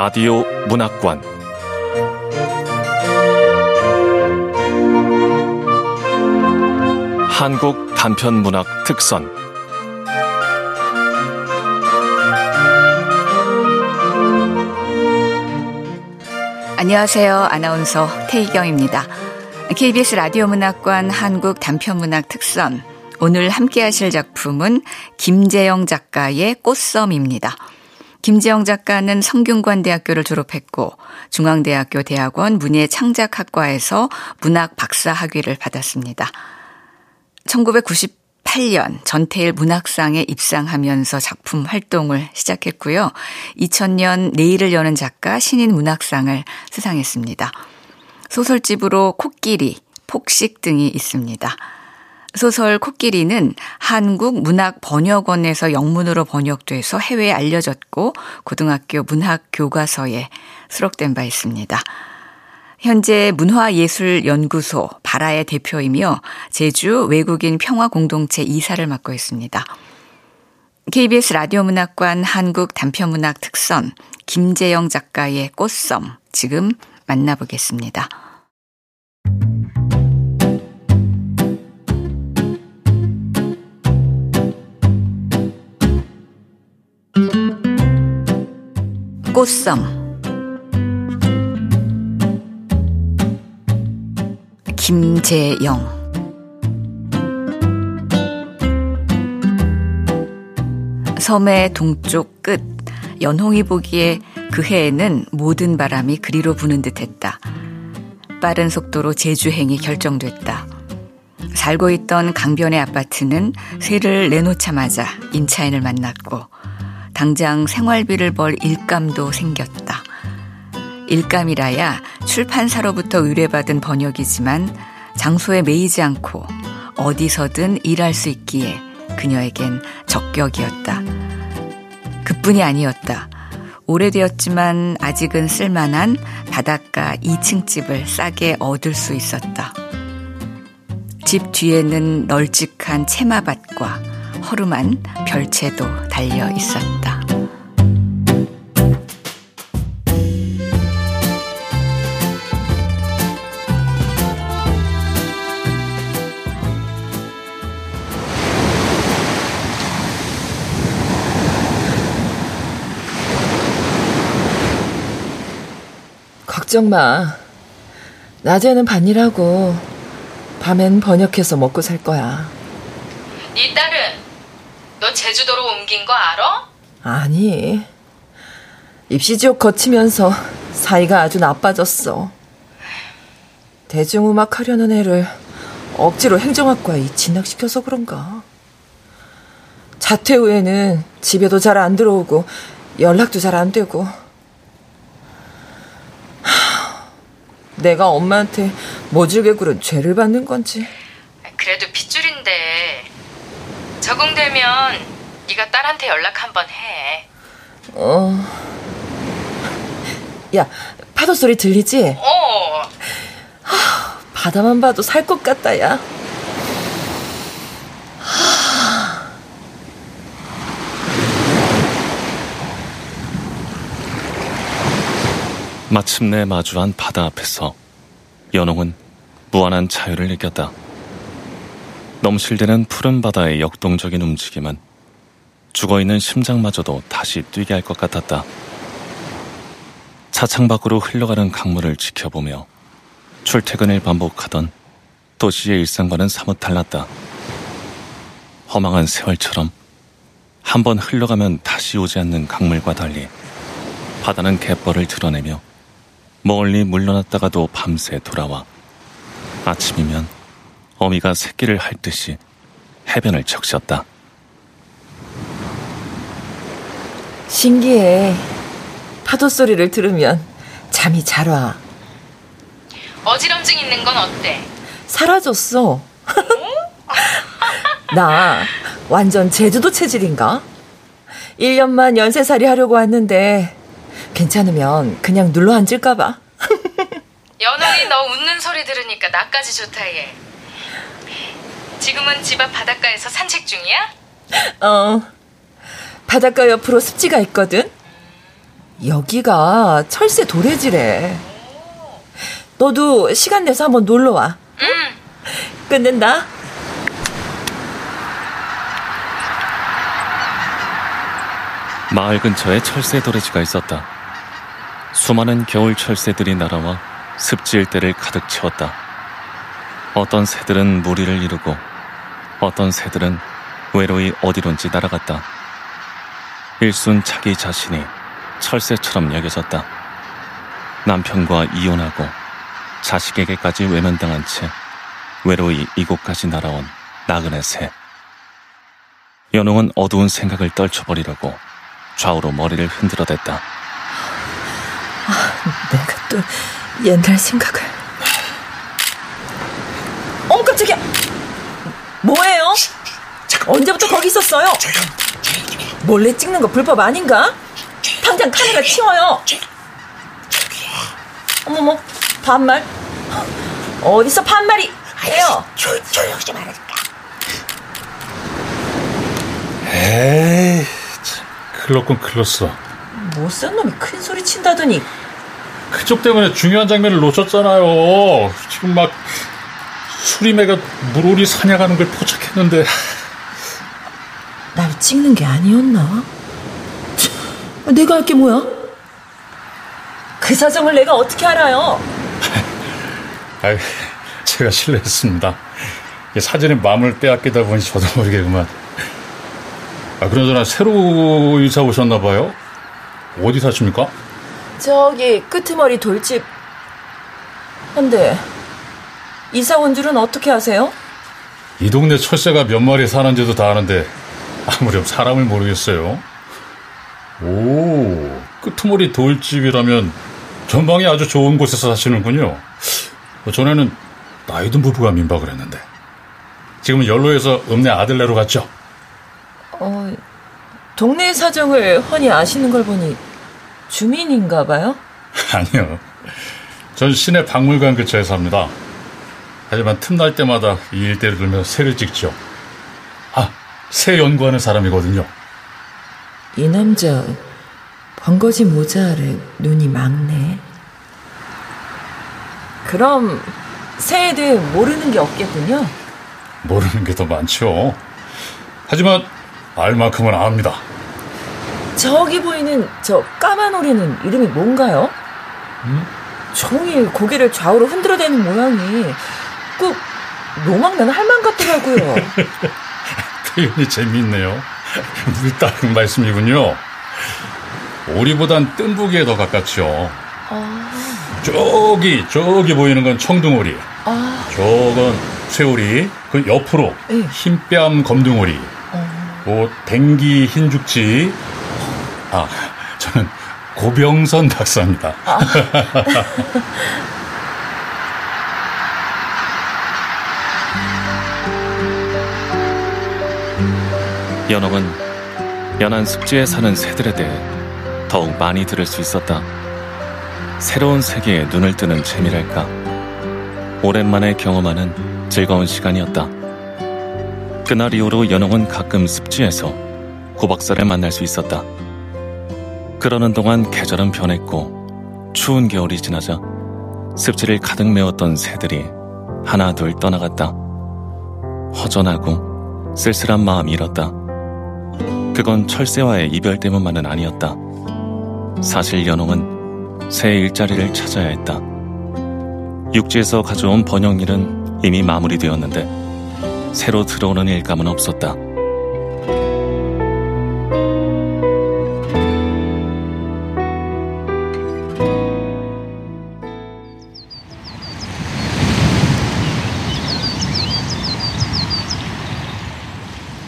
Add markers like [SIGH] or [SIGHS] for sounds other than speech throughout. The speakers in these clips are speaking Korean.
라디오 문학관 한국 단편 문학 특선 안녕하세요. 아나운서 태희경입니다. KBS 라디오 문학관 한국 단편 문학 특선 오늘 함께 하실 작품은 김재영 작가의 꽃섬입니다. 김재영 작가는 성균관대학교를 졸업했고 중앙대학교 대학원 문예창작학과에서 문학 박사 학위를 받았습니다. 1998년 전태일 문학상에 입상하면서 작품 활동을 시작했고요. 2000년 내일을 여는 작가 신인 문학상을 수상했습니다. 소설집으로 코끼리, 폭식 등이 있습니다. 소설 코끼리는 한국 문학 번역원에서 영문으로 번역돼서 해외에 알려졌고 고등학교 문학 교과서에 수록된 바 있습니다. 현재 문화예술연구소 바라의 대표이며 제주 외국인 평화공동체 이사를 맡고 있습니다. KBS 라디오 문학관 한국 단편문학 특선 김재영 작가의 꽃섬 지금 만나보겠습니다. 꽃섬 김재영 섬의 동쪽 끝 연홍이 보기에 그 해에는 모든 바람이 그리로 부는 듯했다. 빠른 속도로 제주행이 결정됐다. 살고 있던 강변의 아파트는 새를 내놓자마자 임차인을 만났고 당장 생활비를 벌 일감도 생겼다. 일감이라야 출판사로부터 의뢰받은 번역이지만 장소에 매이지 않고 어디서든 일할 수 있기에 그녀에겐 적격이었다. 그뿐이 아니었다. 오래되었지만 아직은 쓸만한 바닷가 2층 집을 싸게 얻을 수 있었다. 집 뒤에는 널찍한 채마밭과 허름한 별채도 달려 있었다. 걱정 마. 낮에는 반일하고 밤엔 번역해서 먹고 살 거야. 네 딸은 너 제주도로 옮긴 거 알아? 아니. 입시 지옥 거치면서 사이가 아주 나빠졌어. 대중음악 하려는 애를 억지로 행정학과에 진학시켜서 그런가. 자퇴 후에는 집에도 잘 안 들어오고 연락도 잘 안 되고. 내가 엄마한테 모질게 굴은 죄를 받는 건지. 그래도 핏줄인데 적응되면 네가 딸한테 연락 한번 해. 어. 야, 파도 소리 들리지? 어. 하, 바다만 봐도 살 것 같다, 야. 마침내 마주한 바다 앞에서 연홍은 무한한 자유를 느꼈다. 넘실대는 푸른 바다의 역동적인 움직임은 죽어있는 심장마저도 다시 뛰게 할 것 같았다. 차창 밖으로 흘러가는 강물을 지켜보며 출퇴근을 반복하던 도시의 일상과는 사뭇 달랐다. 허망한 세월처럼 한 번 흘러가면 다시 오지 않는 강물과 달리 바다는 갯벌을 드러내며 멀리 물러났다가도 밤새 돌아와 아침이면 어미가 새끼를 할 듯이 해변을 적셨다. 신기해. 파도 소리를 들으면 잠이 잘 와. 어지럼증 있는 건 어때? 사라졌어. 나 완전 제주도 체질인가? 1년만 연쇄살이 하려고 왔는데 괜찮으면 그냥 눌러 앉을까 봐. 연홍이 너 웃는 소리 들으니까 나까지 좋다 얘. 지금은 집 앞 바닷가에서 산책 중이야? 어. 바닷가 옆으로 습지가 있거든. 여기가 철새 도래지래. 너도 시간 내서 한번 놀러 와. 응. 끝낸다. 마을 근처에 철새 도래지가 있었다. 수많은 겨울 철새들이 날아와 습지 일대를 가득 채웠다. 어떤 새들은 무리를 이루고 어떤 새들은 외로이 어디론지 날아갔다. 일순 자기 자신이 철새처럼 여겨졌다. 남편과 이혼하고 자식에게까지 외면당한 채 외로이 이곳까지 날아온 나그네 새. 연홍은 어두운 생각을 떨쳐버리려고 좌우로 머리를 흔들어댔다. 아, 내가 또 옛날 생각을. 어머 깜짝이야. 뭐예요? 언제부터 거기 있었어요? 몰래 찍는 거 불법 아닌가? 당장 카메라 치워요. 어머머, 반말. 어디서 반말이 해요? 조, 조용히 좀 하라니까. 에이, 클렀군 클렀어. 못산 놈이 큰 소리 친다더니. 그쪽 때문에 중요한 장면을 놓쳤잖아요. 지금 막 수리매가 물오리 사냥하는 걸 포착했는데. 날 찍는 게 아니었나? 내가 할 게 뭐야? 그 사정을 내가 어떻게 알아요? [LAUGHS] 아 제가 실례했습니다. 사진에 마음을 빼앗기다 보니 저도 모르게 그만. 아, 그러저나 새로 이사 오셨나 봐요? 어디 사십니까? 저기 끄트머리 돌집. 근데 이사 온 줄은 어떻게 아세요? 이 동네 철새가 몇 마리 사는지도 다 아는데 아무렴 사람을 모르겠어요. 오, 끄트머리 돌집이라면 전방이 아주 좋은 곳에서 사시는군요. 전에는 나이 든 부부가 민박을 했는데 지금은 연로에서 읍내 아들네로 갔죠. 어, 동네 사정을 훤히 아시는 걸 보니 주민인가 봐요? [LAUGHS] 아니요. 전 시내 박물관 근처에 삽니다. 하지만 틈날 때마다 이 일대를 들며 새를 찍죠. 아, 새 연구하는 사람이거든요. 이 남자 번거지 모자 아래 눈이 막네. 그럼 새에 대해 모르는 게 없겠군요. 모르는 게 더 많죠. 하지만 알 만큼은 압니다. 저기 보이는 저 까만 오리는 이름이 뭔가요? 음? 종일 고개를 좌우로 흔들어대는 모양이 꼭 노망난 할망 같더라고요. [LAUGHS] 표현이 재미있네요. 물따른 말씀이군요. 오리보단 뜸부기에 더 가깝죠. 아... 저기 저기 보이는 건 청둥오리. 아... 저건 쇠오리. 그 옆으로 네. 흰뺨 검둥오리. 어... 뭐 댕기 흰죽지. 아 저는 고병선 박사입니다. 아. [LAUGHS] 연옥은 연안 습지에 사는 새들에 대해 더욱 많이 들을 수 있었다. 새로운 세계에 눈을 뜨는 재미랄까. 오랜만에 경험하는 즐거운 시간이었다. 그날 이후로 연옥은 가끔 습지에서 고박사를 만날 수 있었다. 그러는 동안 계절은 변했고 추운 겨울이 지나자 습지를 가득 메웠던 새들이 하나 둘 떠나갔다. 허전하고 쓸쓸한 마음이 일었다. 그건 철새와의 이별 때문만은 아니었다. 사실 연홍은 새 일자리를 찾아야 했다. 육지에서 가져온 번영 일은 이미 마무리되었는데 새로 들어오는 일감은 없었다.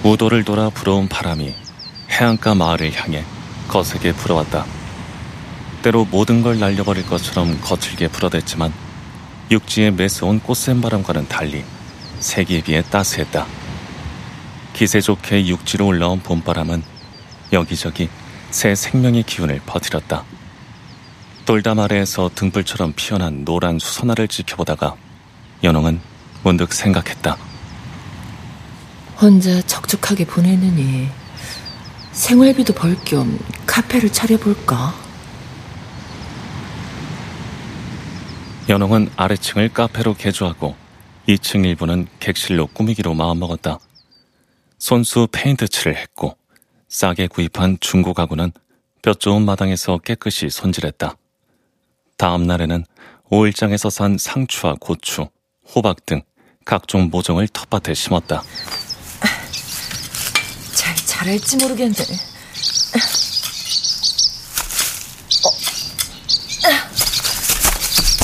우도를 돌아 불어온 바람이 해안가 마을을 향해 거세게 불어왔다. 때로 모든 걸 날려버릴 것처럼 거칠게 불어댔지만 육지에 매서운 꽃샘 바람과는 달리 세기에 비해 따스했다. 기세 좋게 육지로 올라온 봄바람은 여기저기 새 생명의 기운을 퍼뜨렸다. 돌담 아래에서 등불처럼 피어난 노란 수선화를 지켜보다가 연홍은 문득 생각했다. 혼자 적적하게 보내느니 생활비도 벌 겸 카페를 차려볼까? 연홍은 아래층을 카페로 개조하고 2층 일부는 객실로 꾸미기로 마음먹었다. 손수 페인트 칠을 했고 싸게 구입한 중고 가구는 뼈 좋은 마당에서 깨끗이 손질했다. 다음 날에는 오일장에서 산 상추와 고추, 호박 등 각종 모종을 텃밭에 심었다. 잘 잘할지 모르겠네. 어.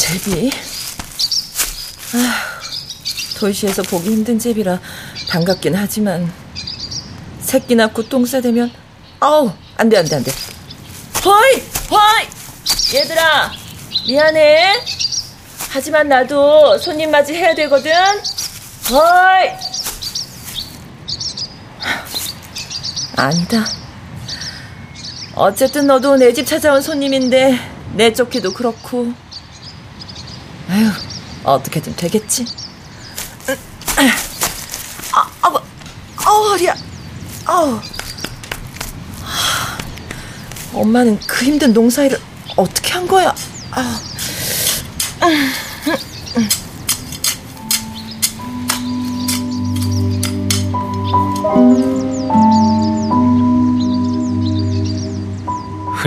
제비. 아, 도시에서 보기 힘든 제비라 반갑긴 하지만 새끼 낳고 똥 싸대면 아우 안돼 안돼 안돼. 허이 허이 얘들아 미안해. 하지만 나도 손님 맞이 해야 되거든. 허이. 아니다. 어쨌든 너도 내 집 찾아온 손님인데 내쫓기도 그렇고. 아휴, 어떻게든 되겠지. 아, 아우, 아우, 허리야. 아우. 엄마는 그 힘든 농사 일을 어떻게 한 거야? 아.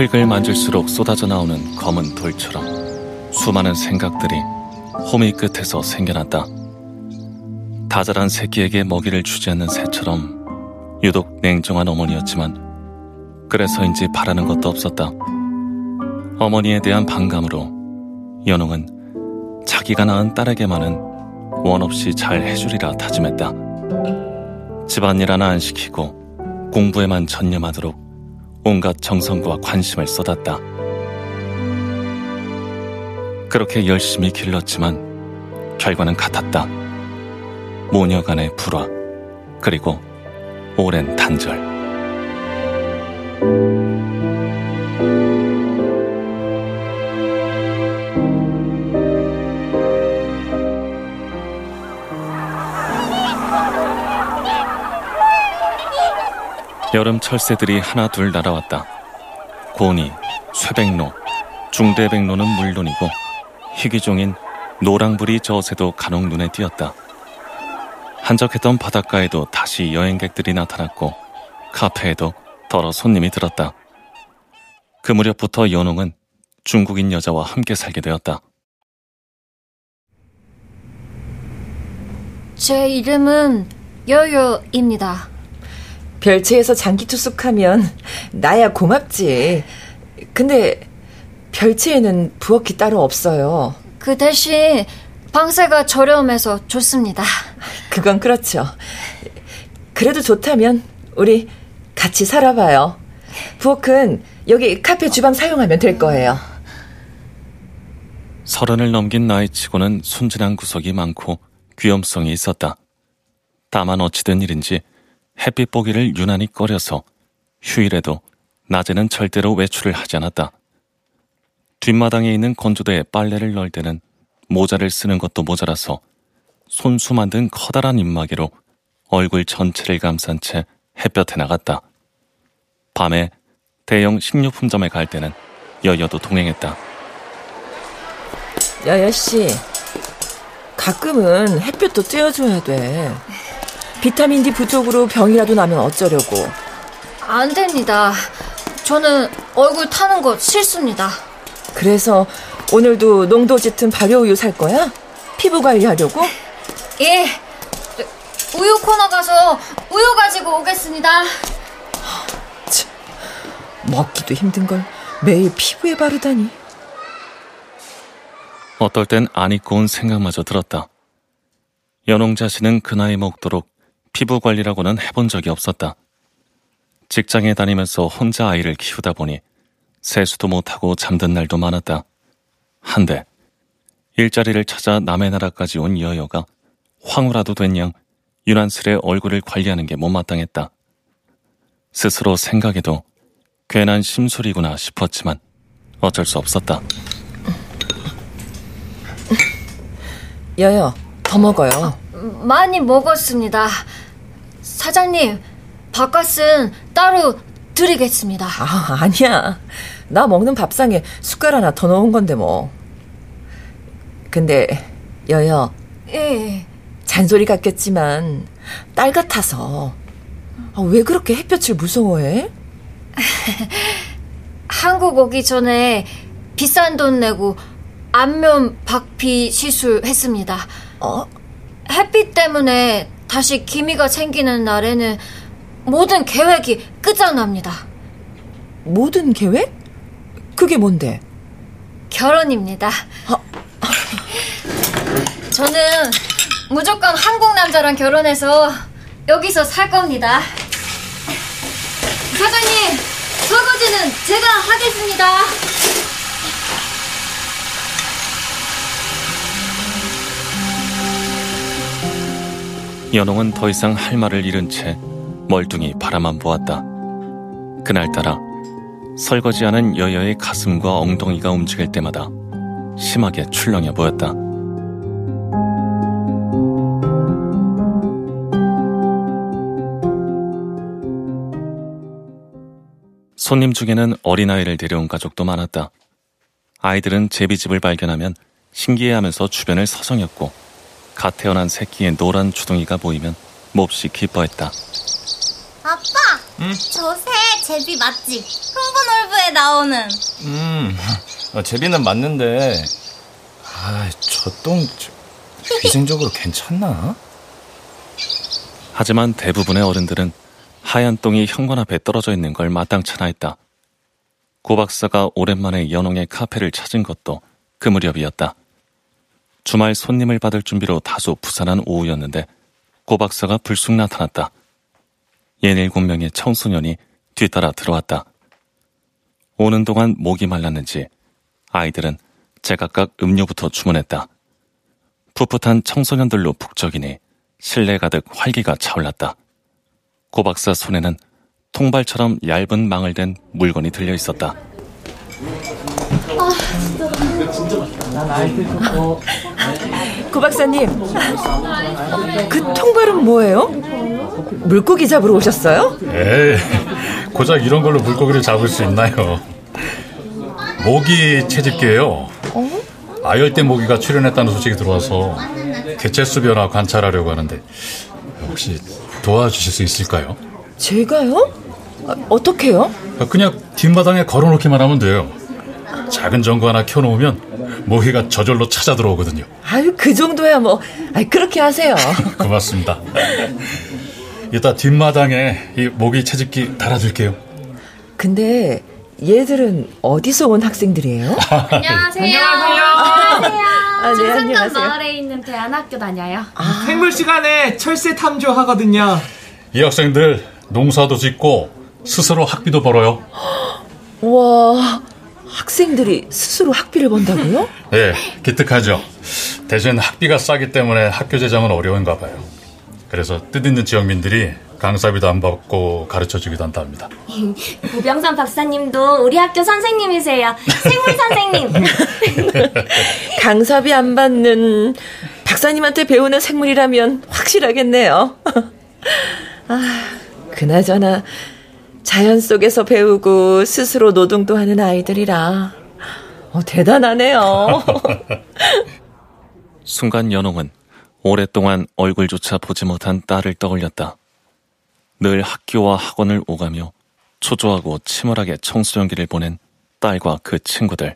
흙을 만질수록 쏟아져 나오는 검은 돌처럼 수많은 생각들이 호미 끝에서 생겨났다. 다자란 새끼에게 먹이를 주지 않는 새처럼 유독 냉정한 어머니였지만 그래서인지 바라는 것도 없었다. 어머니에 대한 반감으로 연홍은 자기가 낳은 딸에게만은 원 없이 잘 해주리라 다짐했다. 집안일 하나 안 시키고 공부에만 전념하도록 온갖 정성과 관심을 쏟았다. 그렇게 열심히 길렀지만 결과는 같았다. 모녀간의 불화, 그리고 오랜 단절. 여름 철새들이 하나 둘 날아왔다. 고니, 쇠백로, 중대백로는 물론이고 희귀종인 노랑불이 저새도 간혹 눈에 띄었다. 한적했던 바닷가에도 다시 여행객들이 나타났고 카페에도 더러 손님이 들었다. 그 무렵부터 연홍은 중국인 여자와 함께 살게 되었다. 제 이름은 여요입니다. 별채에서 장기 투숙하면 나야 고맙지. 근데 별채에는 부엌이 따로 없어요. 그 대신 방세가 저렴해서 좋습니다. 그건 그렇죠. 그래도 좋다면 우리 같이 살아봐요. 부엌은 여기 카페 주방 사용하면 될 거예요. 서른을 넘긴 나이치고는 순진한 구석이 많고 귀염성이 있었다. 다만 어찌된 일인지 햇빛 보기를 유난히 꺼려서 휴일에도 낮에는 절대로 외출을 하지 않았다. 뒷마당에 있는 건조대에 빨래를 넣을 때는 모자를 쓰는 것도 모자라서 손수 만든 커다란 입마개로 얼굴 전체를 감싼 채 햇볕에 나갔다. 밤에 대형 식료품점에 갈 때는 여여도 동행했다. 여여씨, 가끔은 햇볕도 쬐어줘야 돼. 비타민 D 부족으로 병이라도 나면 어쩌려고. 안 됩니다. 저는 얼굴 타는 거 싫습니다. 그래서 오늘도 농도 짙은 발효우유 살 거야? 피부 관리하려고? 예. 우유 코너 가서 우유 가지고 오겠습니다. 먹기도 힘든 걸 매일 피부에 바르다니. 어떨 땐 안 입고 온 생각마저 들었다. 연홍 자신은 그 나이 먹도록 피부 관리라고는 해본 적이 없었다. 직장에 다니면서 혼자 아이를 키우다 보니 세수도 못하고 잠든 날도 많았다. 한데 일자리를 찾아 남의 나라까지 온 여여가 황후라도 된 양 유난스레 얼굴을 관리하는 게 못마땅했다. 스스로 생각해도 괜한 심술이구나 싶었지만 어쩔 수 없었다. 여여, 더 먹어요. 많이 먹었습니다. 사장님, 밥값은 따로 드리겠습니다. 아, 아니야. 나 먹는 밥상에 숟갈 하나 더 넣은 건데 뭐. 근데 여여 예. 잔소리 같겠지만 딸 같아서 아, 왜 그렇게 햇볕을 무서워해? [LAUGHS] 한국 오기 전에 비싼 돈 내고 안면 박피 시술했습니다. 어? 햇빛 때문에 다시 기미가 생기는 날에는 모든 계획이 끝장납니다. 모든 계획? 그게 뭔데? 결혼입니다. [LAUGHS] 저는 무조건 한국 남자랑 결혼해서 여기서 살 겁니다. 사장님, 설거지는 제가 하겠습니다. 연홍은 더 이상 할 말을 잃은 채 멀뚱히 바라만 보았다. 그날따라 설거지 하는 여여의 가슴과 엉덩이가 움직일 때마다 심하게 출렁여 보였다. 손님 중에는 어린아이를 데려온 가족도 많았다. 아이들은 제비집을 발견하면 신기해하면서 주변을 서성였고 갓 태어난 새끼의 노란 주둥이가 보이면 몹시 기뻐했다. 아빠, 저새 제비 맞지? 흥분올브에 나오는. 음, 어, 제비는 맞는데, 아, 저 똥, 저, 위생적으로 괜찮나? 하지만 대부분의 어른들은 하얀 똥이 현관 앞에 떨어져 있는 걸 마땅찮아 했다. 고 박사가 오랜만에 연홍의 카페를 찾은 것도 그 무렵이었다. 주말 손님을 받을 준비로 다소 부산한 오후였는데 고 박사가 불쑥 나타났다. 예닐곱 명의 청소년이 뒤따라 들어왔다. 오는 동안 목이 말랐는지 아이들은 제각각 음료부터 주문했다. 풋풋한 청소년들로 북적이니 실내 가득 활기가 차올랐다. 고 박사 손에는 통발처럼 얇은 망을 댄 물건이 들려 있었다. 고 박사님, 그 통발은 뭐예요? 물고기 잡으러 오셨어요? 에이, 고작 이런 걸로 물고기를 잡을 수 있나요? 모기 채집기예요. 아열대 모기가 출현했다는 소식이 들어와서 개체수 변화 관찰하려고 하는데 혹시 도와주실 수 있을까요? 제가요? 아, 어떻게요? 그냥 뒷마당에 걸어놓기만 하면 돼요. 작은 전구 하나 켜놓으면 모기가 저절로 찾아 들어오거든요. 아유, 그 정도야 뭐. 아 그렇게 하세요. [LAUGHS] 고맙습니다. 이따 뒷마당에 이 모기 채집기 달아줄게요. 근데 얘들은 어디서 온 학생들이에요? 안녕하세요. 아, 네, 안녕하세요. 마을에 있는 대안학교 다녀요. 생물 시간에 철새 탐조 하거든요. 이 학생들 농사도 짓고 스스로 학비도 벌어요. 와, 학생들이 스스로 학비를 번다고요? [LAUGHS] 예, 기특하죠. 대신 학비가 싸기 때문에 학교 재정은 어려운가 봐요. 그래서 뜻있는 지역민들이 강사비도 안 받고 가르쳐주기도 한답니다. [LAUGHS] 고병선 박사님도 우리 학교 선생님이세요. 생물 선생님. [LAUGHS] 강사비 안 받는 박사님한테 배우는 생물이라면 확실하겠네요. 아, 그나저나 자연 속에서 배우고 스스로 노동도 하는 아이들이라 어, 대단하네요. [LAUGHS] 순간 연홍은 오랫동안 얼굴조차 보지 못한 딸을 떠올렸다. 늘 학교와 학원을 오가며 초조하고 침울하게 청소년기를 보낸 딸과 그 친구들.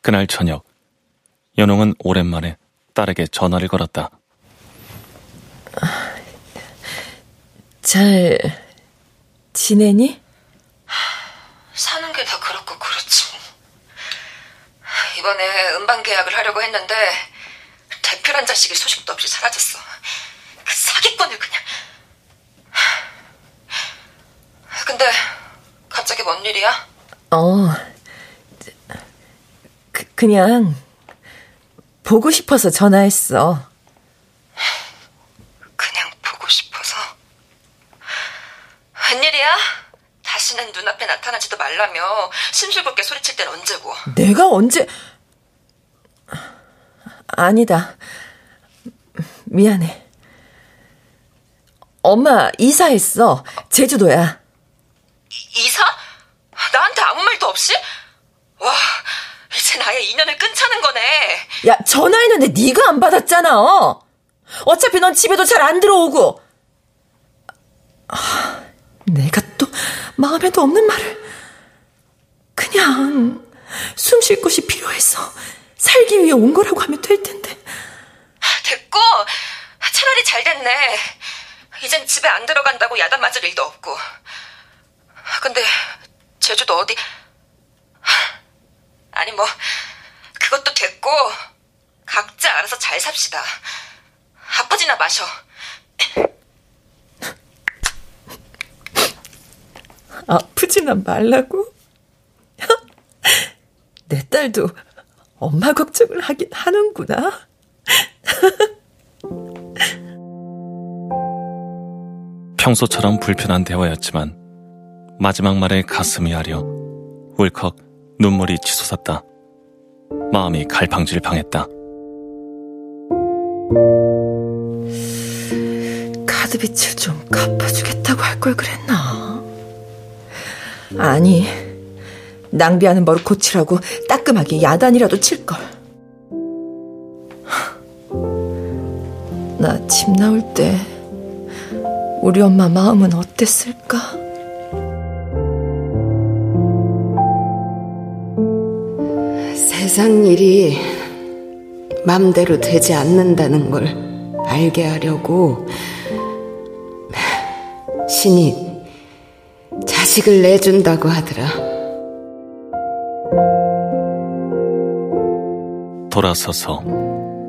그날 저녁, 연홍은 오랜만에 딸에게 전화를 걸었다. 잘 지내니? 사는 게 다 그렇고 그렇지. 이번에 음반 계약을 하려고 했는데 대표란 자식이 소식도 없이 사라졌어. 그 사기꾼을 그냥. 근데 갑자기 뭔 일이야? 어, 그, 그냥 보고 싶어서 전화했어. 그냥 보고 싶어서. 웬일이야? 다시는 눈앞에 나타나지도 말라며 심술궂게 소리칠 땐 언제고. 내가 언제 아니다. 미안해. 엄마 이사했어. 제주도야. 이 사? 나한테 아무 말도 없이? 와, 이젠 아예 인연을 끊자는 거네. 야, 전화했는데 네가 안 받았잖아. 어차피 넌 집에도 잘 안 들어오고. 아, 내가 또 마음에도 없는 말을. 그냥 숨 쉴 곳이 필요해서 살기 위해 온 거라고 하면 될 텐데. 됐고, 차라리 잘 됐네. 이젠 집에 안 들어간다고 야단 맞을 일도 없고. 근데 제주도 어디 아니 뭐 그것도 됐고 각자 알아서 잘 삽시다. 아프지나 마셔. 아프지나 말라고? [LAUGHS] 내 딸도 엄마 걱정을 하긴 하는구나. [LAUGHS] 평소처럼 불편한 대화였지만 마지막 말에 가슴이 아려 울컥 눈물이 치솟았다. 마음이 갈팡질팡했다. 카드빚을 좀 갚아주겠다고 할 걸 그랬나? 아니, 낭비하는 버릇 고치라고 따끔하게 야단이라도 칠걸. 나 집 나올 때 우리 엄마 마음은 어땠을까? 세상 일이 맘대로 되지 않는다는 걸 알게 하려고 신이 자식을 내준다고 하더라. 돌아서서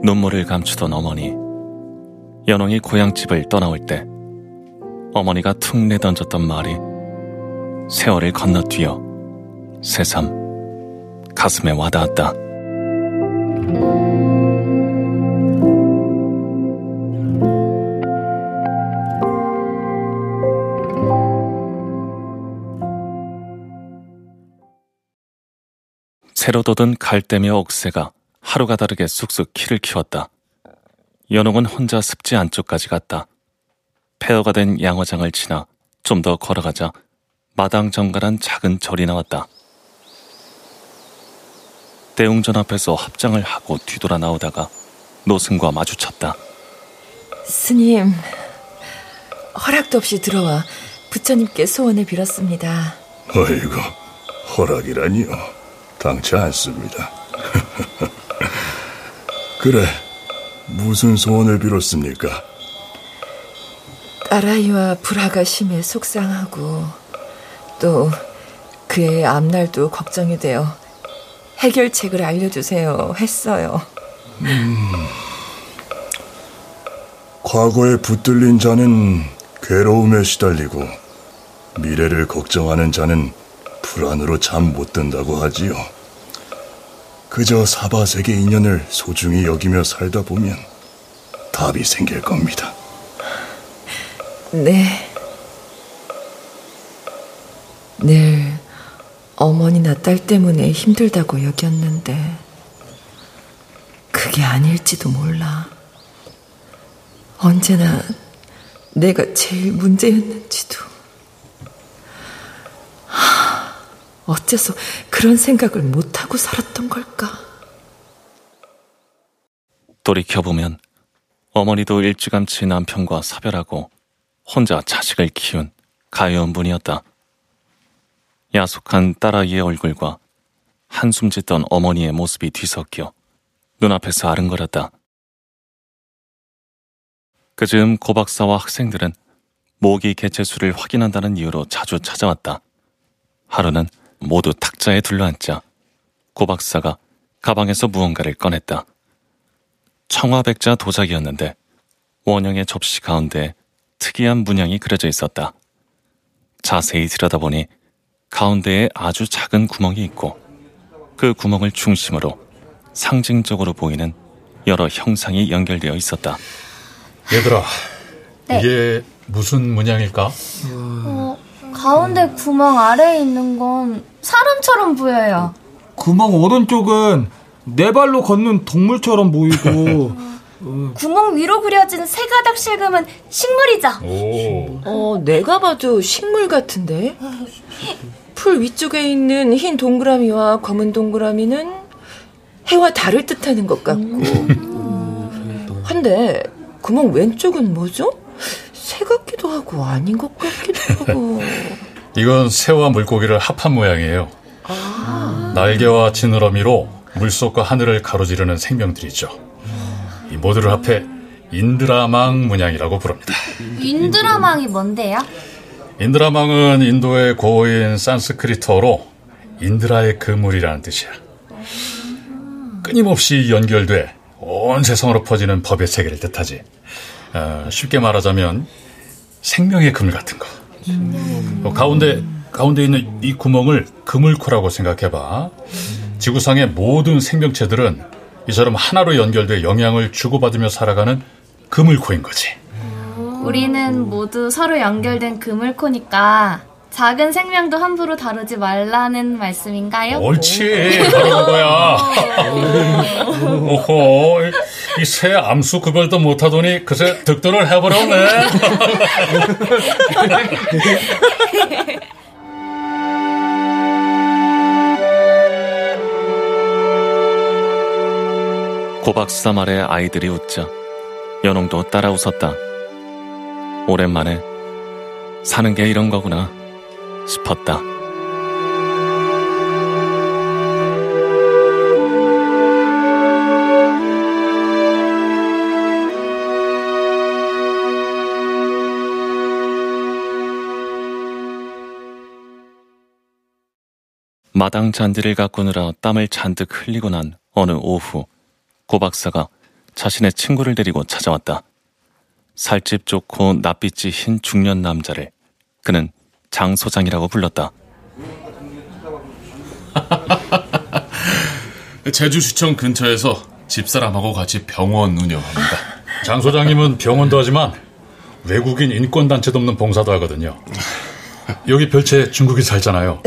눈물을 감추던 어머니. 연홍이 고향집을 떠나올 때 어머니가 툭 내던졌던 말이 세월을 건너뛰어 새삼 가슴에 와닿았다. 새로 돋은 갈대며 옥새가 하루가 다르게 쑥쑥 키를 키웠다. 연옥은 혼자 습지 안쪽까지 갔다. 폐허가 된 양어장을 지나 좀 더 걸어가자 마당 정갈한 작은 절이 나왔다. 대웅전 앞에서 합장을 하고 뒤돌아 나오다가 노승과 마주쳤다. 스님, 허락도 없이 들어와 부처님께 소원을 빌었습니다. 어이구, 허락이라니요. 당치 않습니다. [LAUGHS] 그래, 무슨 소원을 빌었습니까? 딸아이와 불화가 심해 속상하고 또 그의 앞날도 걱정이 되어 해결책을 알려주세요 했어요. 음, 과거에 붙들린 자는 괴로움에 시달리고 미래를 걱정하는 자는 불안으로 잠 못 든다고 하지요. 그저 사바세계 인연을 소중히 여기며 살다 보면 답이 생길 겁니다. 네. 늘 어머니나 딸 때문에 힘들다고 여겼는데 그게 아닐지도 몰라. 언제나 내가 제일 문제였는지도. 하, 어째서 그런 생각을 못하고 살았던 걸까? 돌이켜보면 어머니도 일찌감치 남편과 사별하고 혼자 자식을 키운 가여운 분이었다. 야속한 딸아이의 얼굴과 한숨 짓던 어머니의 모습이 뒤섞여 눈앞에서 아른거렸다. 그 즈음 고박사와 학생들은 모기 개체수를 확인한다는 이유로 자주 찾아왔다. 하루는 모두 탁자에 둘러앉자 고 박사가 가방에서 무언가를 꺼냈다. 청화백자 도자기였는데 원형의 접시 가운데 특이한 문양이 그려져 있었다. 자세히 들여다보니 가운데에 아주 작은 구멍이 있고 그 구멍을 중심으로 상징적으로 보이는 여러 형상이 연결되어 있었다. 얘들아, 네. 이게 무슨 문양일까? 어, 가운데 구멍 아래에 있는 건 사람처럼 보여요. 구멍 오른쪽은 네 발로 걷는 동물처럼 보이고 [LAUGHS] 구멍 위로 그려진 세 가닥 실금은 식물이죠. 어, 내가 봐도 식물 같은데? 풀 위쪽에 있는 흰 동그라미와 검은 동그라미는 해와 달을 뜻하는 것 같고. 한데 구멍 왼쪽은 뭐죠? 새 같기도 하고 아닌 것 같기도 하고. [LAUGHS] 이건 새와 물고기를 합한 모양이에요. 아. 날개와 지느러미로 물속과 하늘을 가로지르는 생명들이죠. 이 모두를 합해 인드라망 문양이라고 부릅니다. 인드라망이 뭔데요? 인드라망은 인도의 고인 산스크리트어로 인드라의 그물이라는 뜻이야. 끊임없이 연결돼 온 세상으로 퍼지는 법의 세계를 뜻하지. 어, 쉽게 말하자면 생명의 그물 같은 거. 어, 가운데 가운데 있는 이 구멍을 그물코라고 생각해봐. 지구상의 모든 생명체들은 이처럼 하나로 연결돼 영향을 주고받으며 살아가는 그물코인 거지. 우리는 모두 서로 연결된 그물코니까 작은 생명도 함부로 다루지 말라는 말씀인가요? 옳지, 바로 그거야. 오호, 이새 암수 구별도 못하더니 그새 득도를 해버렸네. [LAUGHS] 고박사 말에 아이들이 웃자 연홍도 따라 웃었다. 오랜만에 사는 게 이런 거구나 싶었다. 마당 잔디를 가꾸느라 땀을 잔뜩 흘리고 난 어느 오후 고 박사가 자신의 친구를 데리고 찾아왔다. 살집 좋고 낯빛이 흰 중년 남자를 그는 장 소장이라고 불렀다. [LAUGHS] 제주시청 근처에서 집사람하고 같이 병원 운영합니다. 장 소장님은 병원도 하지만 외국인 인권단체도 없는 봉사도 하거든요. 여기 별채 중국이 살잖아요.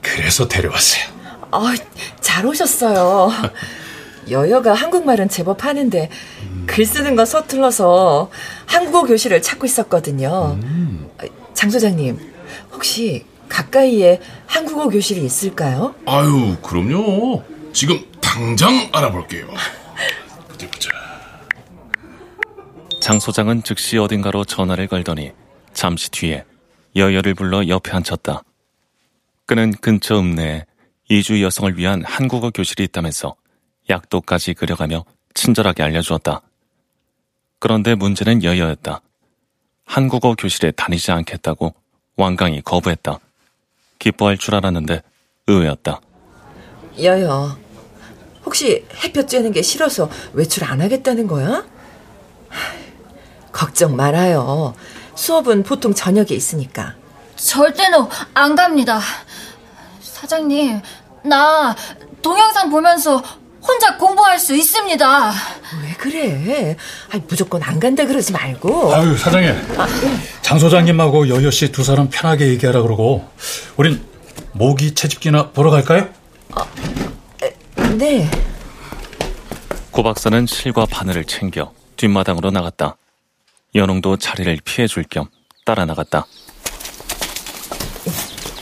그래서 데려왔어요. 아, 잘 오셨어요. 여여가 한국말은 제법 하는데 글 쓰는 거 서툴러서 한국어 교실을 찾고 있었거든요. 음. 장 소장님, 혹시 가까이에 한국어 교실이 있을까요? 아유, 그럼요. 지금 당장 알아볼게요. 어디 보자. 장 소장은 즉시 어딘가로 전화를 걸더니 잠시 뒤에 여여를 불러 옆에 앉혔다. 그는 근처 읍내에 이주 여성을 위한 한국어 교실이 있다면서 약도까지 그려가며 친절하게 알려주었다. 그런데 문제는 여여였다. 한국어 교실에 다니지 않겠다고 완강히 거부했다. 기뻐할 줄 알았는데 의외였다. 여여, 혹시 햇볕 쬐는 게 싫어서 외출 안 하겠다는 거야? [SIGHS] 걱정 말아요. 수업은 보통 저녁에 있으니까. 절대로 안 갑니다. 사장님, 나 동영상 보면서 혼자 공부할 수 있습니다. 왜 그래? 아니, 무조건 안 간다 그러지 말고. 아유, 사장님. 아, 네. 장 소장님하고 여여 씨 두 사람 편하게 얘기하라 그러고, 우린 모기 채집기나 보러 갈까요? 아, 네. 고 박사는 실과 바늘을 챙겨 뒷마당으로 나갔다. 연홍도 자리를 피해줄 겸 따라 나갔다.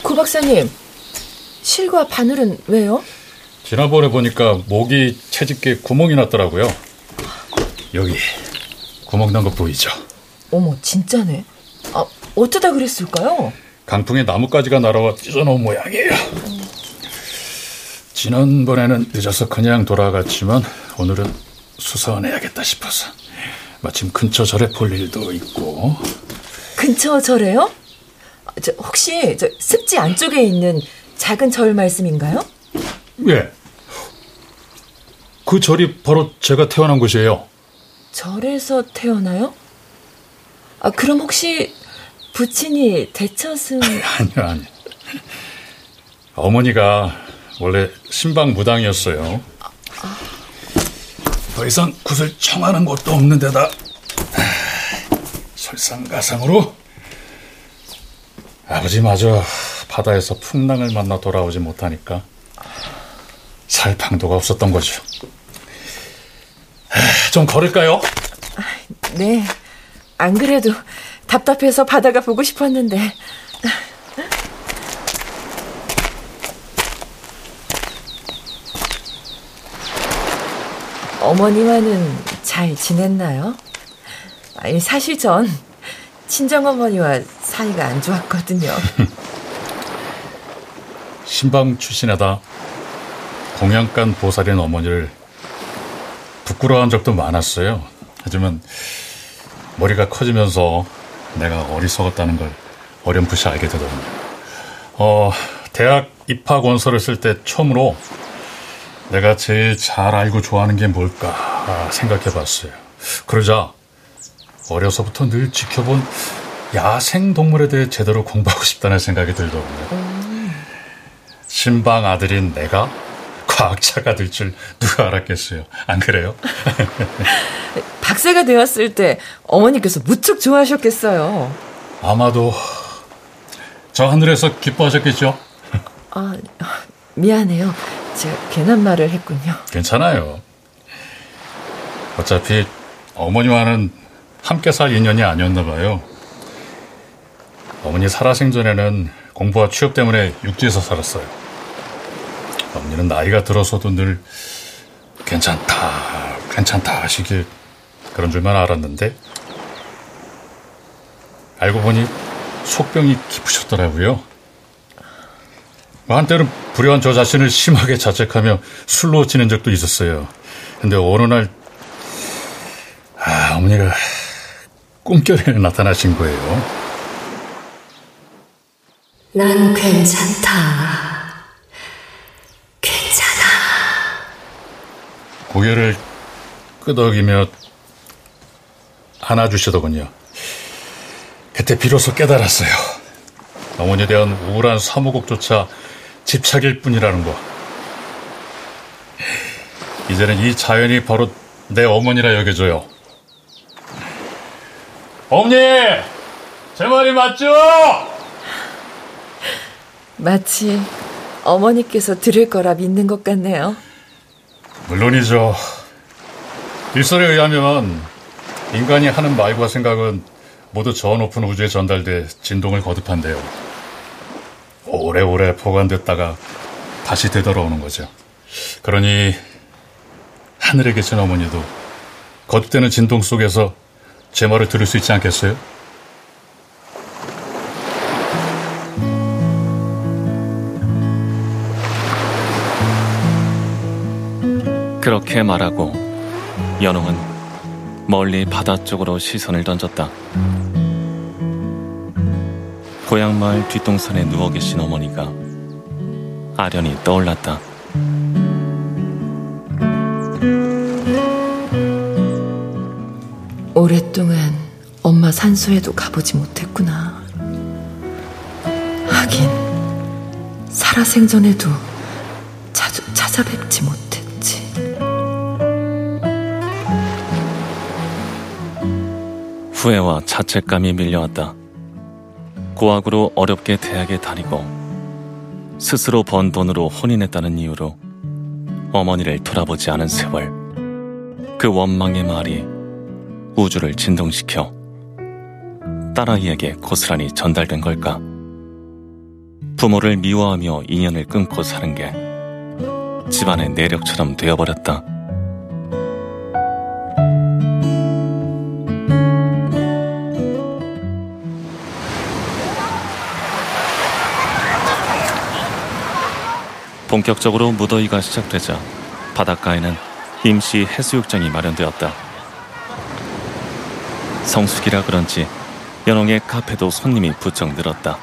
고 박사님, 실과 바늘은 왜요? 지난번에 보니까 모기 채집기에 구멍이 났더라고요. 여기 구멍 난 거 보이죠? 어머, 진짜네. 아, 어쩌다 그랬을까요? 강풍에 나뭇가지가 날아와 찢어놓은 모양이에요. 지난번에는 늦어서 그냥 돌아갔지만 오늘은 수선해야겠다 싶어서 마침 근처 절에 볼 일도 있고. 근처 절에요? 저, 혹시 저 습지 안쪽에 있는 작은 절 말씀인가요? 예. 그 절이 바로 제가 태어난 곳이에요. 절에서 태어나요? 아, 그럼 혹시 부친이 대처승... [LAUGHS] 아니요, 아니요. 어머니가 원래 신방 무당이었어요. 더 이상 굿을 청하는 곳도 없는 데다 설상가상으로 아버지마저 바다에서 풍랑을 만나 돌아오지 못하니까 살 방도가 없었던 거죠. 좀 걸을까요? 네. 안 그래도 답답해서 바다가 보고 싶었는데. 어머니와는 잘 지냈나요? 아니, 사실 전 친정어머니와 사이가 안 좋았거든요. [LAUGHS] 신방 출신에다 공양간 보살인 어머니를 부끄러워한 적도 많았어요. 하지만 머리가 커지면서 내가 어리석었다는 걸 어렴풋이 알게 되더군요. 어, 대학 입학 원서를 쓸 때 처음으로 내가 제일 잘 알고 좋아하는 게 뭘까 생각해 봤어요. 그러자 어려서부터 늘 지켜본 야생 동물에 대해 제대로 공부하고 싶다는 생각이 들더군요. 신방 아들인 내가 과학자가 될 줄 누가 알았겠어요. 안 그래요? [LAUGHS] 박사가 되었을 때 어머니께서 무척 좋아하셨겠어요. 아마도 저 하늘에서 기뻐하셨겠죠? 아, 미안해요. 제가 괜한 말을 했군요. 괜찮아요. 어차피 어머니와는 함께 살 인연이 아니었나 봐요. 어머니 살아생전에는 공부와 취업 때문에 육지에서 살았어요. 어머니는 나이가 들어서도 늘 괜찮다, 괜찮다 하시길 그런 줄만 알았는데 알고 보니 속병이 깊으셨더라고요. 한때는 불효한 저 자신을 심하게 자책하며 술로 지낸 적도 있었어요. 근데 어느 날, 아, 어머니가 꿈결에 나타나신 거예요. 난 괜찮다. 괜찮아. 고개를 끄덕이며 안아주시더군요. 그때 비로소 깨달았어요. 어머니에 대한 우울한 사무국조차 집착일 뿐이라는 거. 이제는 이 자연이 바로 내 어머니라 여겨져요. 어머니! 제 말이 맞죠? 마치 어머니께서 들을 거라 믿는 것 같네요. 물론이죠. 일설에 의하면 인간이 하는 말과 생각은 모두 저 높은 우주에 전달돼 진동을 거듭한대요. 오래오래 보관됐다가 다시 되돌아오는 거죠. 그러니 하늘에 계신 어머니도 거듭되는 진동 속에서 제 말을 들을 수 있지 않겠어요? 그렇게 말하고 연홍은 멀리 바다 쪽으로 시선을 던졌다. 고향 마을 뒷동산에 누워 계신 어머니가 아련히 떠올랐다. 오랫동안 엄마 산소에도 가보지 못했구나. 하긴 살아생전에도 자주 찾아뵙지 못 후회와 자책감이 밀려왔다. 고학으로 어렵게 대학에 다니고 스스로 번 돈으로 혼인했다는 이유로 어머니를 돌아보지 않은 세월. 그 원망의 말이 우주를 진동시켜 딸아이에게 고스란히 전달된 걸까? 부모를 미워하며 인연을 끊고 사는 게 집안의 내력처럼 되어버렸다. 본격적으로 무더위가 시작되자 바닷가에는 임시 해수욕장이 마련되었다. 성수기라 그런지 연홍의 카페도 손님이 부쩍 늘었다.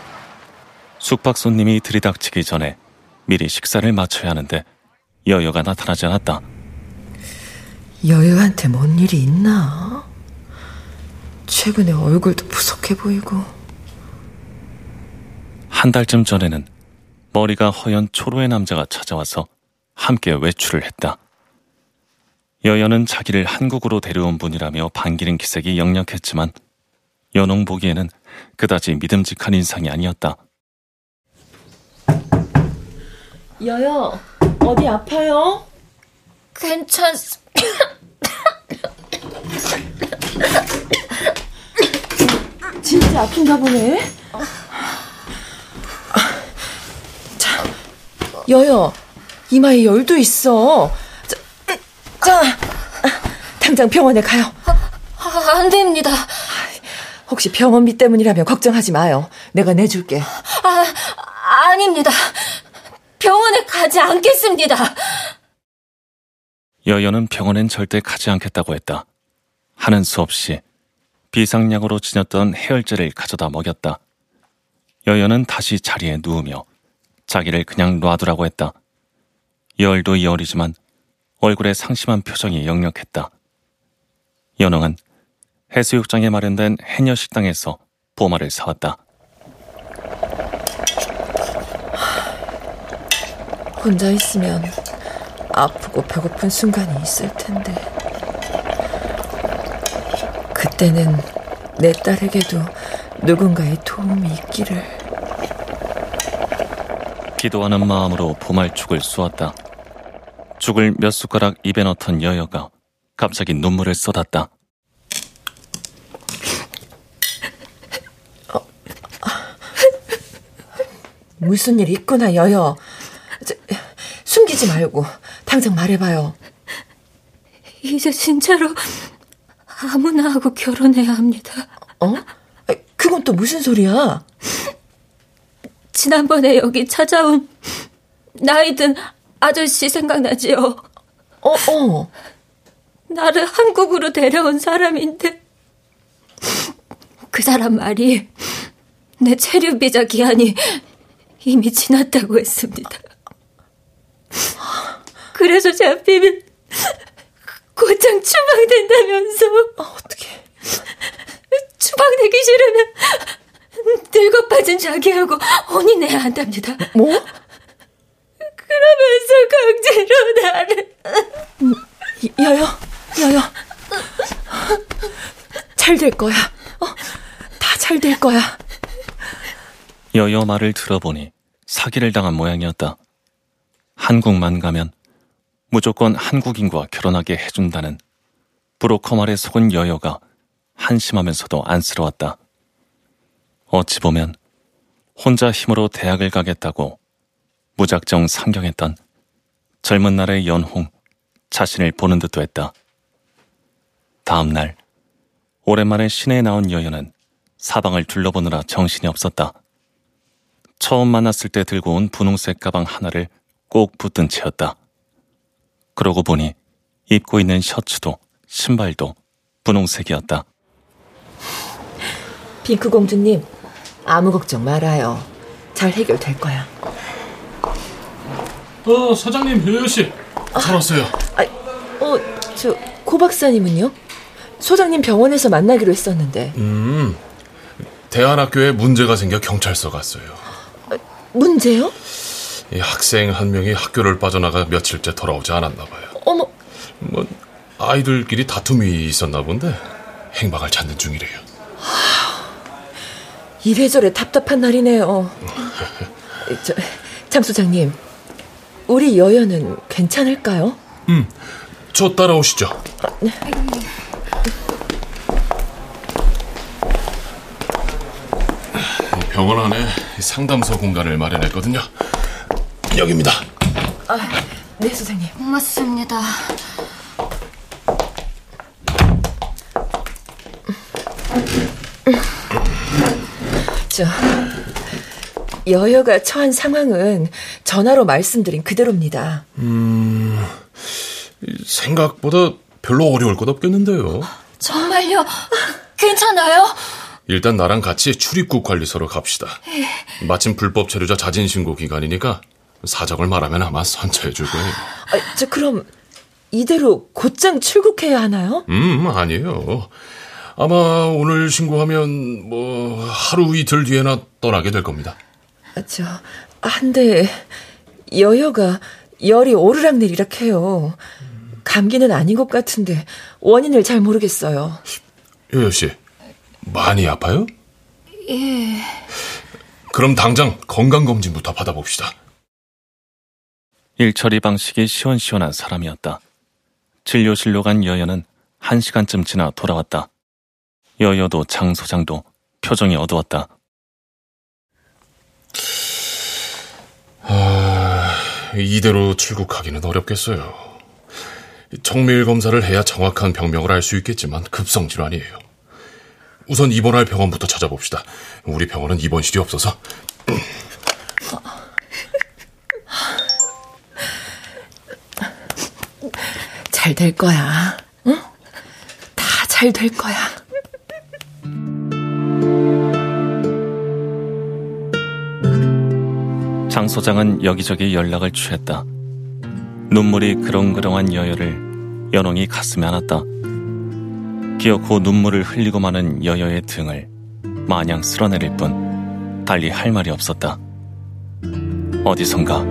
숙박 손님이 들이닥치기 전에 미리 식사를 마쳐야 하는데 여여가 나타나지 않았다. 여여한테 뭔 일이 있나? 최근에 얼굴도 부석해 보이고. 한 달쯤 전에는 머리가 허연 초로의 남자가 찾아와서 함께 외출을 했다. 여여는 자기를 한국으로 데려온 분이라며 반기는 기색이 역력했지만 연홍 보기에는 그다지 믿음직한 인상이 아니었다. 여여, 어디 아파요? 괜찮... 진짜 아픈가 보네. 자, 여여, 이마에 열도 있어. 자, 자 당장 병원에 가요. 아, 안 됩니다. 혹시 병원비 때문이라면 걱정하지 마요. 내가 내줄게. 아, 아닙니다. 병원에 가지 않겠습니다. 여여는 병원엔 절대 가지 않겠다고 했다. 하는 수 없이 비상약으로 지녔던 해열제를 가져다 먹였다. 여여는 다시 자리에 누우며 자기를 그냥 놔두라고 했다. 열도 열이지만 얼굴에 상심한 표정이 역력했다. 연홍은 해수욕장에 마련된 해녀 식당에서 보마를 사왔다. 혼자 있으면 아프고 배고픈 순간이 있을 텐데. 그때는 내 딸에게도 누군가의 도움이 있기를. 기도하는 마음으로 보말죽을 쏘았다. 죽을 몇 숟가락 입에 넣던 여여가 갑자기 눈물을 쏟았다. [LAUGHS] 무슨 일 있구나, 여여. 저, 숨기지 말고 당장 말해봐요. 이제 진짜로 아무나 하고 결혼해야 합니다. 어? 그건 또 무슨 소리야? 지난번에 여기 찾아온 나이든 아저씨 생각나지요? 어, 어. 나를 한국으로 데려온 사람인데 그 사람 말이 내 체류 비자 기한이 이미 지났다고 했습니다. 그래서 잡히면 곧장 추방된다면서. 어, 어떻게? 추방되기 싫으면 [LAUGHS] 늙어 빠진 자기하고 혼인해야 한답니다. 뭐? 그러면서 강제로 나를. 여여, 여여. 잘 될 거야. 어, 다 잘 될 거야. 여여 말을 들어보니 사기를 당한 모양이었다. 한국만 가면 무조건 한국인과 결혼하게 해준다는 브로커 말에 속은 여여가 한심하면서도 안쓰러웠다. 어찌 보면 혼자 힘으로 대학을 가겠다고 무작정 상경했던 젊은 날의 연홍 자신을 보는 듯도 했다. 다음 날 오랜만에 시내에 나온 여여는 사방을 둘러보느라 정신이 없었다. 처음 만났을 때 들고 온 분홍색 가방 하나를 꼭 붙든 채였다. 그러고 보니 입고 있는 셔츠도 신발도 분홍색이었다. 핑크 공주님, 아무 걱정 말아요. 잘 해결될 거야. 어, 사장님, 요요 씨. 잘 왔어요. 아, 어, 저, 고 박사님은요? 소장님 병원에서 만나기로 했었는데. 음, 대안학교에 문제가 생겨 경찰서 갔어요. 문제요? 이 학생 한 명이 학교를 빠져나가 며칠째 돌아오지 않았나 봐요. 어머. 뭐 아이들끼리 다툼이 있었나 본데 행방을 찾는 중이래요. 이래저래 답답한 날이네요. [LAUGHS] 저, 장 소장님, 우리 여여는 괜찮을까요? 음, 저 따라오시죠. 병원 안에 상담소 공간을 마련했거든요. 여기입니다. 아, 네, 소장님. 고맙습니다. 저, 여여가 처한 상황은 전화로 말씀드린 그대로입니다. 음, 생각보다 별로 어려울 것 없겠는데요. 정말요? 괜찮아요? 일단 나랑 같이 출입국 관리소로 갑시다. 마침 불법 체류자 자진 신고 기간이니까 사정을 말하면 아마 선처해 줄 거예요. 아, 저 그럼 이대로 곧장 출국해야 하나요? 음, 아니에요. 아마 오늘 신고하면 뭐 하루 이틀 뒤에나 떠나게 될 겁니다. 아, 저 한데 여여가 열이 오르락내리락 해요. 감기는 아닌 것 같은데 원인을 잘 모르겠어요. 여여 씨, 많이 아파요? 예. 그럼 당장 건강검진부터 받아봅시다. 일처리 방식이 시원시원한 사람이었다. 진료실로 간 여여는 한 시간쯤 지나 돌아왔다. 여여도 장 소장도 표정이 어두웠다. 아, 이대로 출국하기는 어렵겠어요. 정밀 검사를 해야 정확한 병명을 알 수 있겠지만 급성 질환이에요. 우선 입원할 병원부터 찾아봅시다. 우리 병원은 입원실이 없어서. 잘 될 거야. 응? 다 잘 될 거야. 소장은 여기저기 연락을 취했다. 눈물이 그렁그렁한 여여를 연홍이 가슴에 안았다. 기어코 눈물을 흘리고 마는 여여의 등을 마냥 쓸어내릴 뿐 달리 할 말이 없었다. 어디선가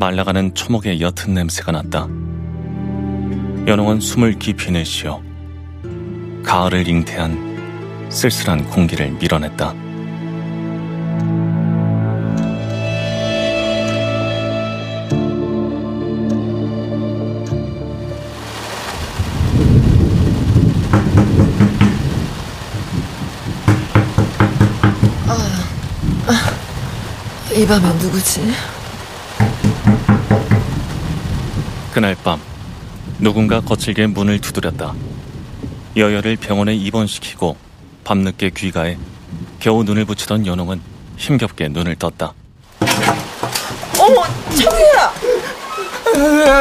말라가는 초목의 옅은 냄새가 났다. 연홍은 숨을 깊이 내쉬어 가을을 잉태한 쓸쓸한 공기를 밀어냈다. 이 밤엔 누구지? 그날 밤 누군가 거칠게 문을 두드렸다. 여여를 병원에 입원시키고 밤늦게 귀가해 겨우 눈을 붙이던 연홍은 힘겹게 눈을 떴다. 어머, 청이야!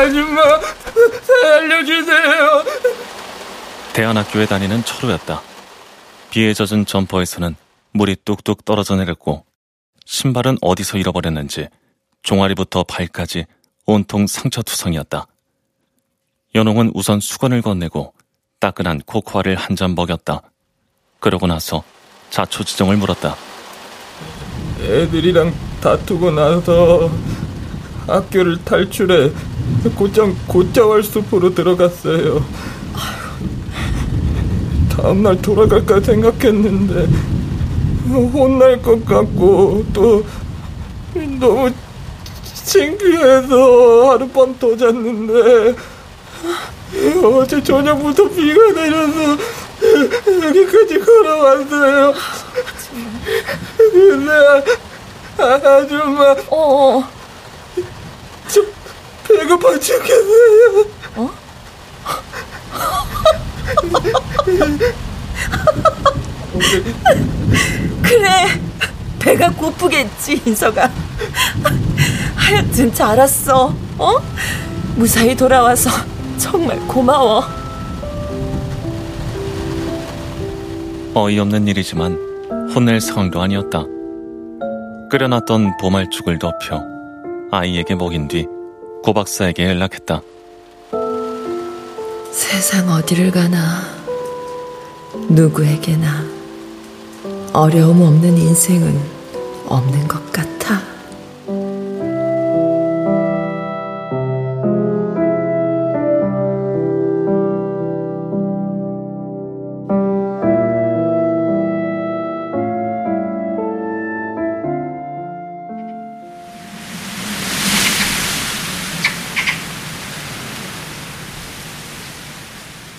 아줌마, 살려주세요. 대안학교에 다니는 철우였다. 비에 젖은 점퍼에서는 물이 뚝뚝 떨어져 내렸고 신발은 어디서 잃어버렸는지 종아리부터 발까지 온통 상처투성이었다. 연홍은 우선 수건을 건네고 따끈한 코코아를 한 잔 먹였다. 그러고 나서 자초지정을 물었다. 애들이랑 다투고 나서 학교를 탈출해 곧장 고자월 숲으로 들어갔어요. 다음날 돌아갈까 생각했는데 혼날 것 같고 또 너무 창피해서 하룻밤 더 잤는데 어제 저녁부터 비가 내려서 여기까지 걸어왔어요. 근데 아줌마 어, 저 배고파 죽겠어요. 어? [LAUGHS] 그래 배가 고프겠지 인서가 하여튼 잘았어 어? 무사히 돌아와서 정말 고마워 어이없는 일이지만 혼낼 상황도 아니었다. 끓여놨던 보말죽을 덮여 아이에게 먹인 뒤 고박사에게 연락했다. 세상 어디를 가나 누구에게나 어려움 없는 인생은 없는 것 같아.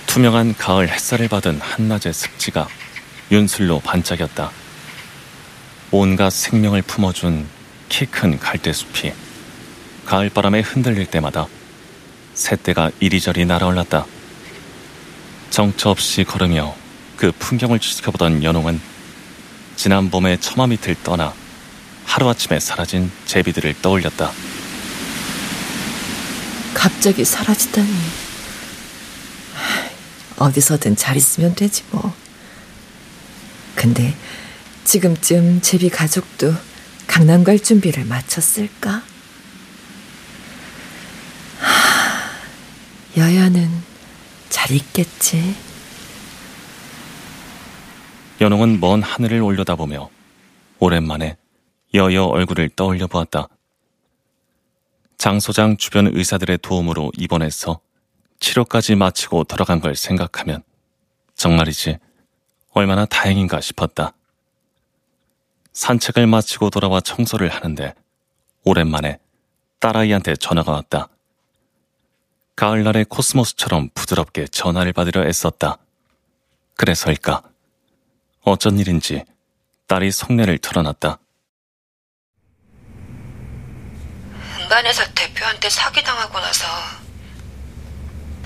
투명한 가을 햇살을 받은 한낮의 습지가 윤슬로 반짝였다. 온갖 생명을 품어준 키 큰 갈대숲이 가을바람에 흔들릴 때마다 새떼가 이리저리 날아올랐다. 정처 없이 걸으며 그 풍경을 지켜보던 연홍은 지난 봄의 처마 밑을 떠나 하루아침에 사라진 제비들을 떠올렸다. 갑자기 사라지다니. 어디서든 잘 있으면 되지 뭐. 근데 지금쯤 제비 가족도 강남 갈 준비를 마쳤을까? 하, 여야는 잘 있겠지. 연홍은 먼 하늘을 올려다보며 오랜만에 여여 얼굴을 떠올려 보았다. 장 소장 주변 의사들의 도움으로 입원해서 치료까지 마치고 돌아간 걸 생각하면 정말이지 얼마나 다행인가 싶었다. 산책을 마치고 돌아와 청소를 하는데 오랜만에 딸아이한테 전화가 왔다. 가을날의 코스모스처럼 부드럽게 전화를 받으려 애썼다. 그래서일까? 어쩐 일인지 딸이 속내를 털어놨다. 은간에서 대표한테 사기당하고 나서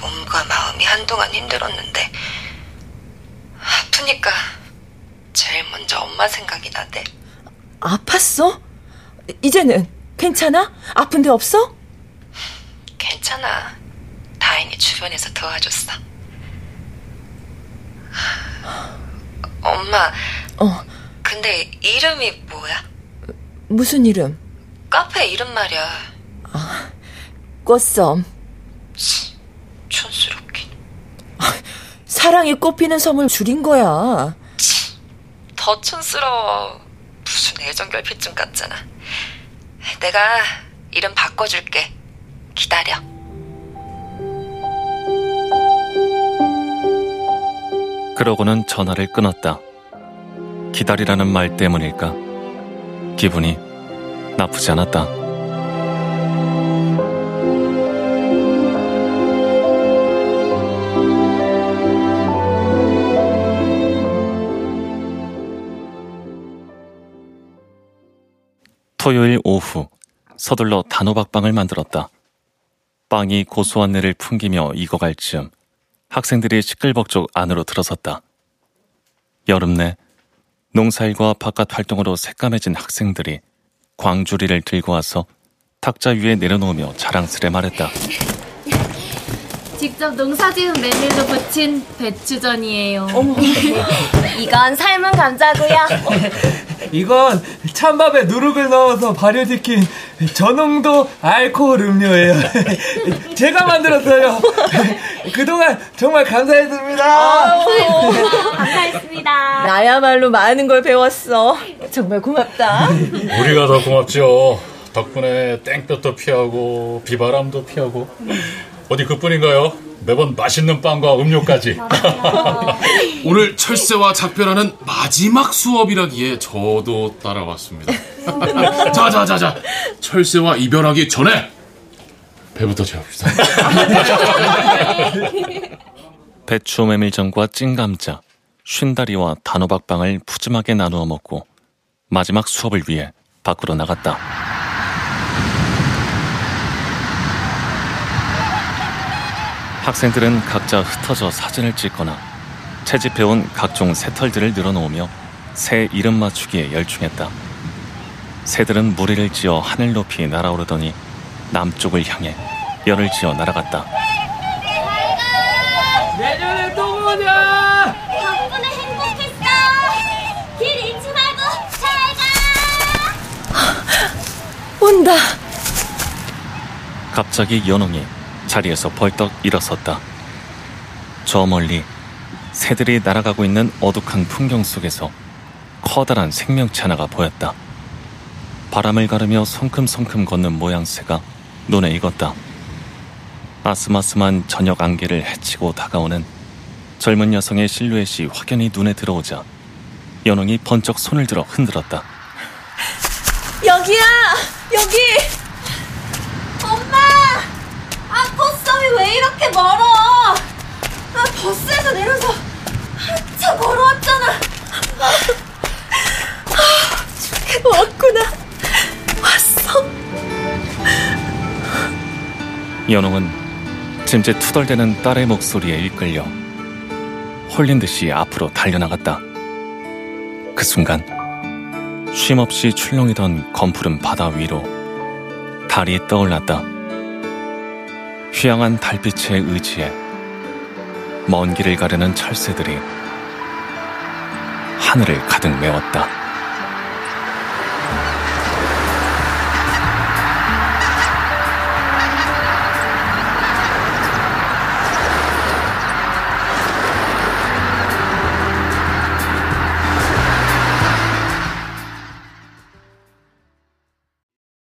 몸과 마음이 한동안 힘들었는데 아프니까 제일 먼저 엄마 생각이 나대. 아팠어? 이제는 괜찮아? 아픈 데 없어? 괜찮아. 다행히 주변에서 도와줬어. 엄마. 어. 근데 이름이 뭐야? 무슨 이름? 카페 이름 말이야. 아, 꽃섬. 촌스럽긴. 사랑이 꽃피는 섬을 줄인 거야. 더 촌스러워. 무슨 애정 결핍증 같잖아. 내가 이름 바꿔줄게. 기다려. 그러고는 전화를 끊었다. 기다리라는 말 때문일까? 기분이 나쁘지 않았다. 토요일 오후 서둘러 단호박빵을 만들었다. 빵이 고소한 내를 풍기며 익어갈 즈음 학생들이 시끌벅적 안으로 들어섰다. 여름 내 농사일과 바깥 활동으로 새까매진 학생들이 광주리를 들고 와서 탁자 위에 내려놓으며 자랑스레 말했다. 직접 농사지은 메밀로 부친 배추전이에요. [LAUGHS] 이건 삶은 감자고요. [LAUGHS] 이건 찬밥에 누룩을 넣어서 발효시킨 저농도 알코올 음료예요. [LAUGHS] 제가 만들었어요. [LAUGHS] 그동안 정말 감사했습니다. 감사했습니다. 나야말로 많은 걸 배웠어. 정말 고맙다. 우리가 더 고맙죠. 덕분에 땡볕도 피하고 비바람도 피하고 어디 그뿐인가요? 매번 맛있는 빵과 음료까지. [LAUGHS] 오늘 철새와 작별하는 마지막 수업이라기에 저도 따라왔습니다. [LAUGHS] 자자자자 철새와 이별하기 전에 배부터 채웁시다. [LAUGHS] 배추 메밀전과 찐감자, 쉰다리와 단호박빵을 푸짐하게 나누어 먹고 마지막 수업을 위해 밖으로 나갔다. 학생들은 각자 흩어져 사진을 찍거나 채집해온 각종 새털들을 늘어놓으며 새 이름 맞추기에 열중했다. 새들은 무리를 지어 하늘 높이 날아오르더니 남쪽을 향해 열을 지어 날아갔다. 내년에 또 보자. 덕분에 행복했어. 길 잃지 말고 잘 가. [LAUGHS] 온다. 갑자기 연홍이 자리에서 벌떡 일어섰다. 저 멀리 새들이 날아가고 있는 어둑한 풍경 속에서 커다란 생명체 하나가 보였다. 바람을 가르며 성큼성큼 걷는 모양새가 눈에 익었다. 아스마스만 저녁 안개를 헤치고 다가오는 젊은 여성의 실루엣이 확연히 눈에 들어오자 연홍이 번쩍 손을 들어 흔들었다. 여기야! 여기! 엄마! 아, 꽃섬이 왜 이렇게 멀어? 아, 버스에서 내려서 한참 걸어왔잖아. 아, 왔구나. 왔어. 연홍은 짐짓 투덜대는 딸의 목소리에 이끌려 홀린 듯이 앞으로 달려나갔다. 그 순간 쉼없이 출렁이던 검푸른 바다 위로 달이 떠올랐다. 휘황한 달빛의 의지에 먼 길을 가르는 철새들이 하늘을 가득 메웠다.